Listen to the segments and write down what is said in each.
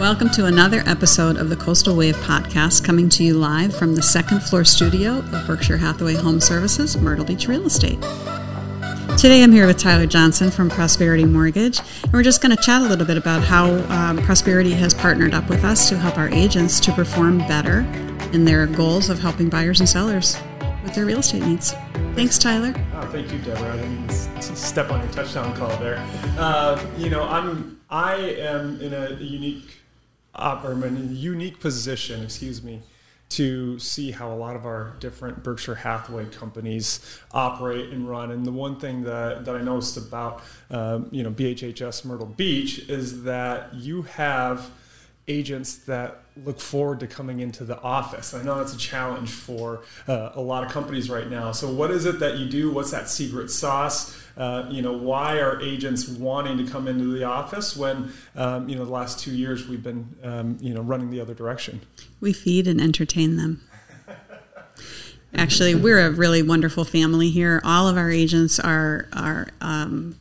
Welcome to another episode of the Coastal Wave podcast, coming to you live from the second floor studio of Berkshire Hathaway Home Services, Myrtle Beach Real Estate. Today I'm here with Tyler Johnson from Prosperity Mortgage, and we're just going to chat a little bit about how um, Prosperity has partnered up with us to help our agents to perform better in their goals of helping buyers and sellers with their real estate needs. Thanks, Tyler. Oh, thank you, Deborah. I didn't mean to step on your touchdown call there. Uh, you know, I'm I am in a unique or in a unique position, excuse me, to see how a lot of our different Berkshire Hathaway companies operate and run. And the one thing that, that I noticed about um, you know BHHS Myrtle Beach is that you have agents that look forward to coming into the office. I know that's a challenge for uh, a lot of companies right now. So, what is it that you do? What's that secret sauce? Uh, you know, why are agents wanting to come into the office when, um, you know, the last two years we've been, um, you know, running the other direction? We feed and entertain them. Actually, we're a really wonderful family here. All of our agents are are um,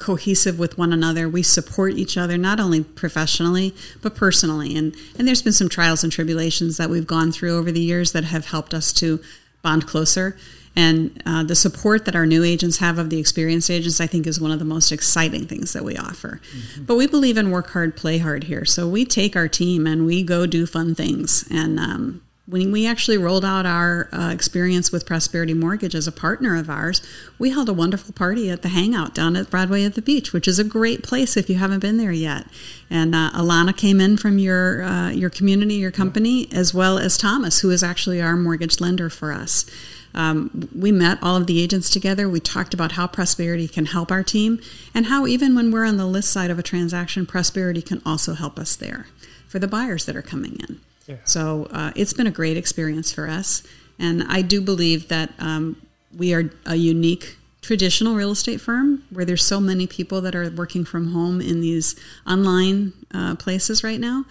cohesive with one another. We support each other not only professionally but personally. And and there's been some trials and tribulations that we've gone through over the years that have helped us to bond closer. And uh, the support that our new agents have of the experienced agents, I think, is one of the most exciting things that we offer. Mm-hmm. But we believe in work hard, play hard here. So we take our team and we go do fun things. And um, when we actually rolled out our uh, experience with Prosperity Mortgage as a partner of ours, we held a wonderful party at the Hangout down at Broadway at the Beach, which is a great place if you haven't been there yet. And uh, Alana came in from your uh, your community, your company, as well as Thomas, who is actually our mortgage lender for us. Um, we met all of the agents together. We talked about how Prosperity can help our team, and how even when we're on the list side of a transaction, Prosperity can also help us there for the buyers that are coming in. So uh, it's been a great experience for us. And I do believe that um, we are a unique traditional real estate firm where there's so many people that are working from home in these online uh, places right now.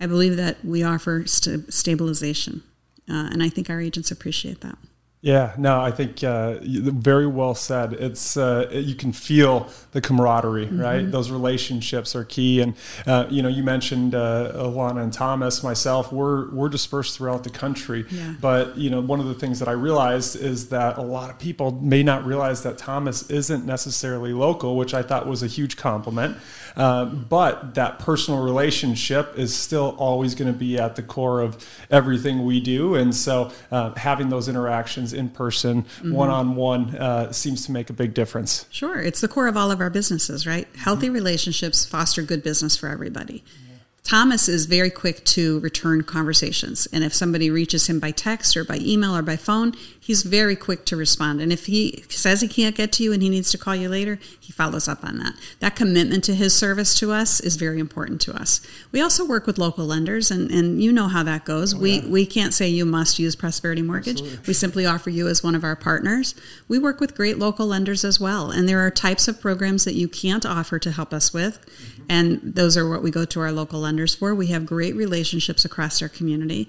I believe that we offer st- stabilization. Uh, and I think our agents appreciate that. Yeah, no, I think uh, very well said. It's uh, you can feel the camaraderie, mm-hmm. right? Those relationships are key. And uh, you know, you mentioned uh, Alana and Thomas. Myself, we're we're dispersed throughout the country. Yeah. But you know, one of the things that I realized is that a lot of people may not realize that Thomas isn't necessarily local, which I thought was a huge compliment. Uh, but that personal relationship is still always going to be at the core of everything we do. And so, uh, having those interactions in person, one on one, seems to make a big difference. Sure. It's the core of all of our businesses, right? Healthy relationships foster good business for everybody. Thomas is very quick to return conversations. And if somebody reaches him by text or by email or by phone, he's very quick to respond. And if he says he can't get to you and he needs to call you later, he follows up on that. That commitment to his service to us is very important to us. We also work with local lenders, and, and you know how that goes. Oh, we, yeah. we can't say you must use Prosperity Mortgage. Absolutely. We simply offer you as one of our partners. We work with great local lenders as well. And there are types of programs that you can't offer to help us with. Mm-hmm. And those are what we go to our local lenders for. We have great relationships across our community.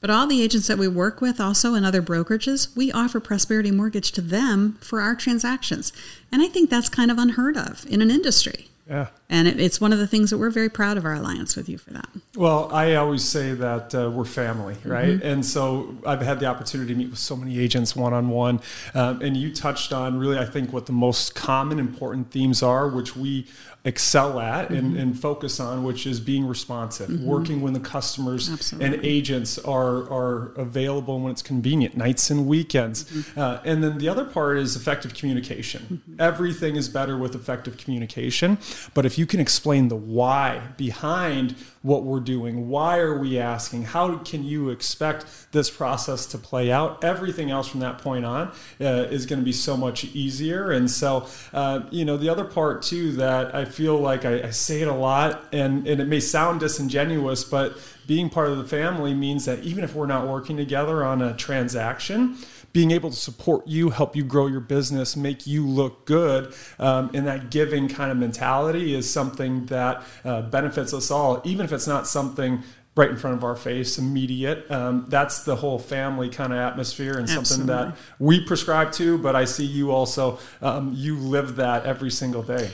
But all the agents that we work with, also in other brokerages, we offer Prosperity Mortgage to them for our transactions. And I think that's kind of unheard of in an industry. Yeah. And it, it's one of the things that we're very proud of our alliance with you for that. Well, I always say that uh, we're family, right? Mm-hmm. And so I've had the opportunity to meet with so many agents one on one. And you touched on really, I think, what the most common important themes are, which we excel at mm-hmm. and, and, focus on, which is being responsive, mm-hmm. working when the customers Absolutely. and agents are, are available when it's convenient, nights and weekends. Mm-hmm. Uh, and then the other part is effective communication. Mm-hmm. Everything is better with effective communication. But if you can explain the why behind what we're doing, why are we asking, how can you expect this process to play out, everything else from that point on uh, is going to be so much easier. And so, uh, you know, the other part too that I feel like I, I say it a lot, and, and it may sound disingenuous, but being part of the family means that even if we're not working together on a transaction, being able to support you, help you grow your business, make you look good, um, and that giving kind of mentality is something that uh, benefits us all, even if it's not something right in front of our face, immediate. Um, that's the whole family kind of atmosphere and Absolutely. something that we prescribe to. But I see you also, um, you live that every single day.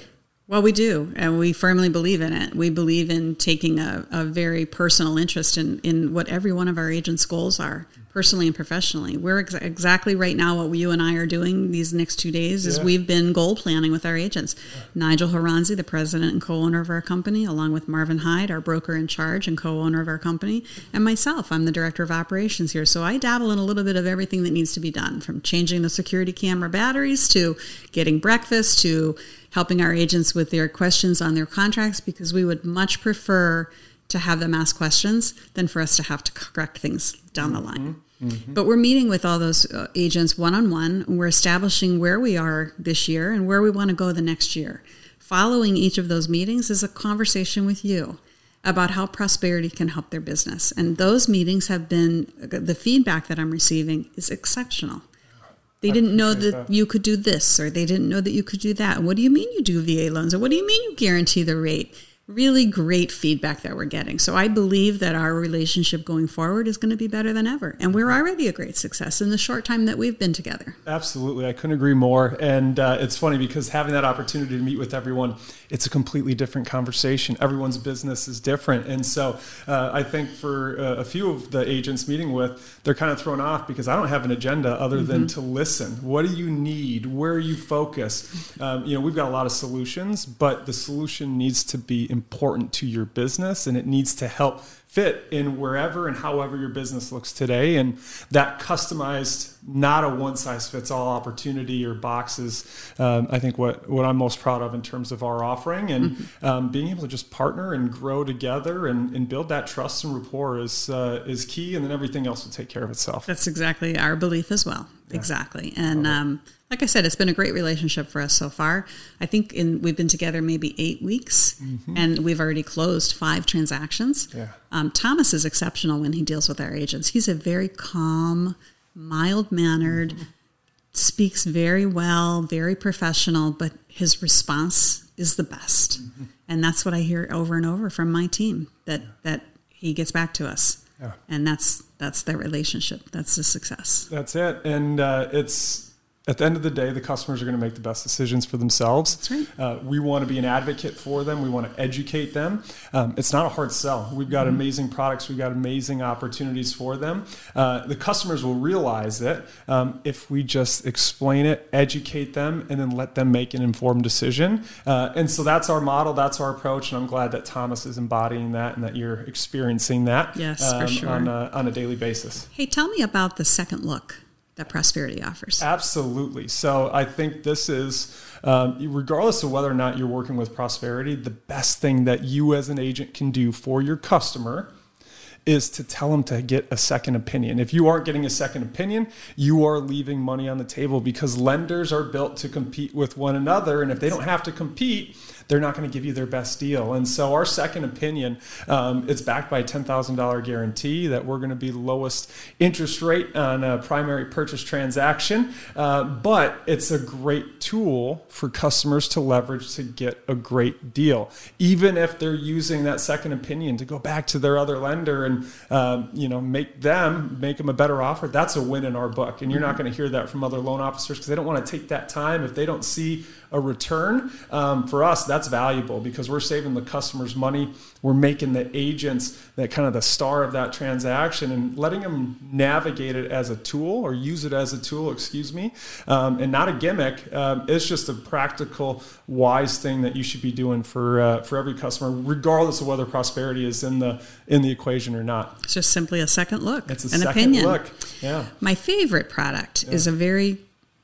Well, we do, and we firmly believe in it. We believe in taking a, a very personal interest in, in what every one of our agents' goals are, personally and professionally. We're ex- exactly right now what you and I are doing these next two days is Yeah. we've been goal planning with our agents. Nigel Horonzy, the president and co-owner of our company, along with Marvin Hyde, our broker in charge and co-owner of our company, and myself, I'm the director of operations here. So I dabble in a little bit of everything that needs to be done, from changing the security camera batteries to getting breakfast to helping our agents with their questions on their contracts because we would much prefer to have them ask questions than for us to have to correct things down the line. But we're meeting with all those uh, agents one on one, and we're establishing where we are this year and where we want to go the next year. Following each of those meetings is a conversation with you about how prosperity can help their business. And those meetings have been the feedback that I'm receiving is exceptional. They didn't know that, that. you could do this, or they didn't know that you could do that. What do you mean you do VA loans? Or what do you mean you guarantee the rate? Really great feedback that we're getting. So I believe that our relationship going forward is going to be better than ever. And we're already a great success in the short time that we've been together. Absolutely, I couldn't agree more. And uh, it's funny because having that opportunity to meet with everyone, it's a completely different conversation. Everyone's business is different, and so uh, I think for uh, a few of the agents meeting with, they're kind of thrown off because I don't have an agenda other than to listen. What do you need? Where are you focused? Um, you know, we've got a lot of solutions, but the solution needs to be important to your business, and it needs to help fit in wherever and however your business looks today. And that customized, not a one size fits all opportunity or boxes, um, I think what, what I'm most proud of in terms of our offering and um, being able to just partner and grow together and, and build that trust and rapport is, uh, is key. And then everything else will take care of itself. That's exactly our belief as well. Exactly. And um, like I said, it's been a great relationship for us so far. I think in, we've been together maybe eight weeks and we've already closed five transactions. Yeah. Um, Thomas is exceptional when he deals with our agents. He's a very calm, mild mannered, speaks very well, very professional, but his response is the best. And that's what I hear over and over from my team that, that he gets back to us. Yeah. And that's that's their relationship. That's the success. That's it. And uh, it's at the end of the day, the customers are going to make the best decisions for themselves. That's right. Uh, we want to be an advocate for them. We want to educate them. Um, it's not a hard sell. We've got amazing products. We've got amazing opportunities for them. Uh, the customers will realize it um, if we just explain it, educate them, and then let them make an informed decision. Uh, and so that's our model. That's our approach. And I'm glad that Thomas is embodying that and that you're experiencing that Yes, for sure. on, a, on a daily basis. Hey, tell me about the second look that Prosperity offers. Absolutely. So I think this is, um, regardless of whether or not you're working with prosperity, the best thing that you as an agent can do for your customer is to tell them to get a second opinion. If you aren't getting a second opinion, you are leaving money on the table because lenders are built to compete with one another. And if they don't have to compete, they're not going to give you their best deal. And so our second opinion, um, it's backed by a $10,000 guarantee that we're going to be the lowest interest rate on a primary purchase transaction. Uh, but it's a great tool for customers to leverage to get a great deal, even if they're using that second opinion to go back to their other lender and um, you know make them make them a better offer. That's a win in our book, and you're not going to hear that from other loan officers because they don't want to take that time if they don't see a return. Um, for us, that's valuable because we're saving the customers money. We're making the agents that kind of the star of that transaction and letting them navigate it as a tool or use it as a tool, excuse me, um, and not a gimmick. Um, it's just a practical, wise thing that you should be doing for uh, for every customer, regardless of whether prosperity is in the in the equation or not. It's just simply a second look, It's a an second opinion. look. Yeah. My favorite product is a very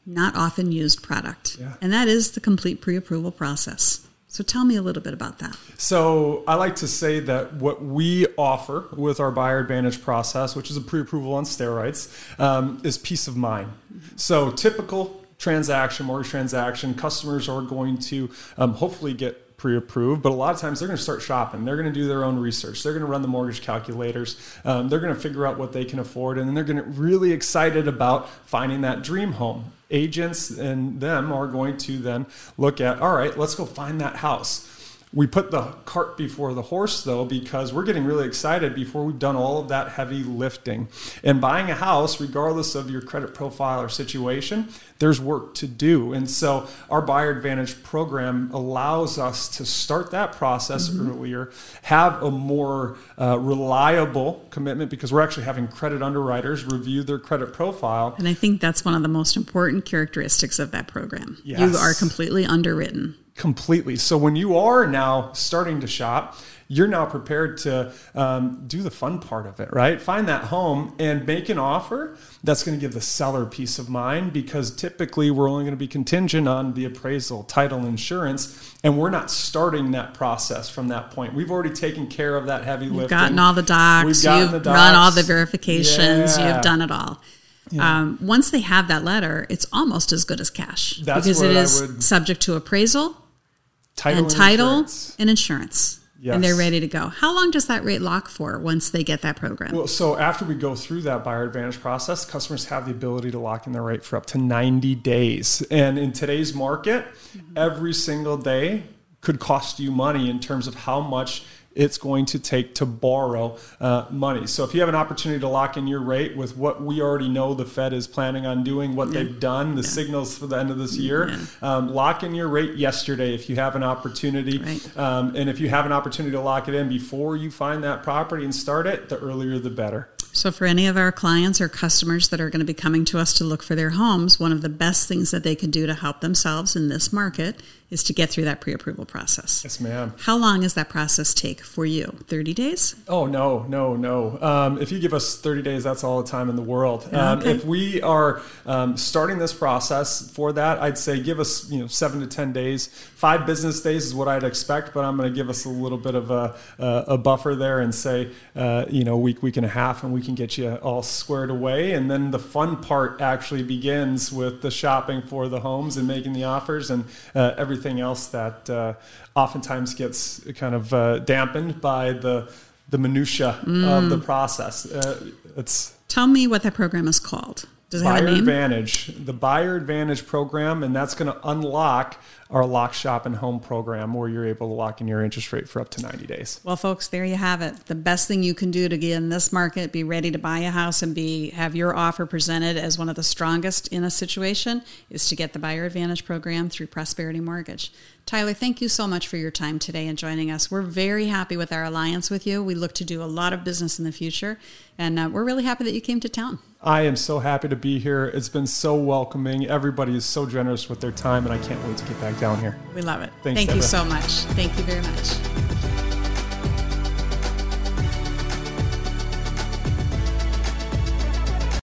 not often used product, Yeah. and that is the complete pre approval process. So tell me a little bit about that. So I like to say that what we offer with our buyer advantage process, which is a pre-approval on steroids, um, is peace of mind. So typical transaction, mortgage transaction, customers are going to um, hopefully get pre-approved, but a lot of times they're going to start shopping. They're going to do their own research. They're going to run the mortgage calculators. Um, they're going to figure out what they can afford, and then they're going to really excited about finding that dream home. Agents and them are going to then look at, all right, let's go find that house We put the cart before the horse, though, because we're getting really excited before we've done all of that heavy lifting. And buying a house, regardless of your credit profile or situation, there's work to do. And so our Buyer Advantage program allows us to start that process mm-hmm. earlier, have a more uh, reliable commitment because we're actually having credit underwriters review their credit profile. And I think that's one of the most important characteristics of that program. Yes. You are completely underwritten completely. So when you are now starting to shop, you're now prepared to um, do the fun part of it, right? Find that home and make an offer that's going to give the seller peace of mind because typically we're only going to be contingent on the appraisal, title, insurance, and we're not starting that process from that point. We've already taken care of that heavy You've lifting. gotten all the docs, you've the docs. run all the verifications, yeah. you've done it all. Yeah. Um, once they have that letter, it's almost as good as cash That's because it is would... subject to appraisal title and, and title insurance. and insurance. Yes. And they're ready to go. How long does that rate lock for once they get that program? Well, so after we go through that buyer advantage process, customers have the ability to lock in their rate for up to 90 days. And in today's market, mm-hmm. every single day could cost you money in terms of how much it's going to take to borrow uh, money. So if you have an opportunity to lock in your rate with what we already know the Fed is planning on doing, what yeah. they've done, the yeah. signals for the end of this year, yeah. um, lock in your rate yesterday if you have an opportunity. Right. Um, and if you have an opportunity to lock it in before you find that property and start it, the earlier the better. So, for any of our clients or customers that are going to be coming to us to look for their homes, one of the best things that they can do to help themselves in this market is to get through that pre-approval process. Yes, ma'am. How long does that process take for you? Thirty days? Oh no, no, no. Um, if you give us thirty days, that's all the time in the world. Um, okay. If we are um, starting this process for that, I'd say give us you know seven to ten days. Five business days is what I'd expect, but I'm going to give us a little bit of a, a, a buffer there and say uh, you know week, week and a half, and we can get you all squared away. And then the fun part actually begins with the shopping for the homes and making the offers and uh, everything else that uh, oftentimes gets kind of uh, dampened by the the minutia mm. of the process. Uh, it's tell me what that program is called. Does it Buyer have a name? Advantage, the Buyer Advantage program, and that's going to unlock our lock shop and home program where you're able to lock in your interest rate for up to 90 days. Well, folks, there you have it. The best thing you can do to get in this market, be ready to buy a house and be have your offer presented as one of the strongest in a situation is to get the Buyer Advantage program through Prosperity Mortgage. Tyler, thank you so much for your time today and joining us. We're very happy with our alliance with you. We look to do a lot of business in the future, and uh, we're really happy that you came to town. I am so happy to be here. It's been so welcoming. Everybody is so generous with their time, and I can't wait to get back down here. We love it. Thanks, Thank Deborah. you so much. Thank you very much.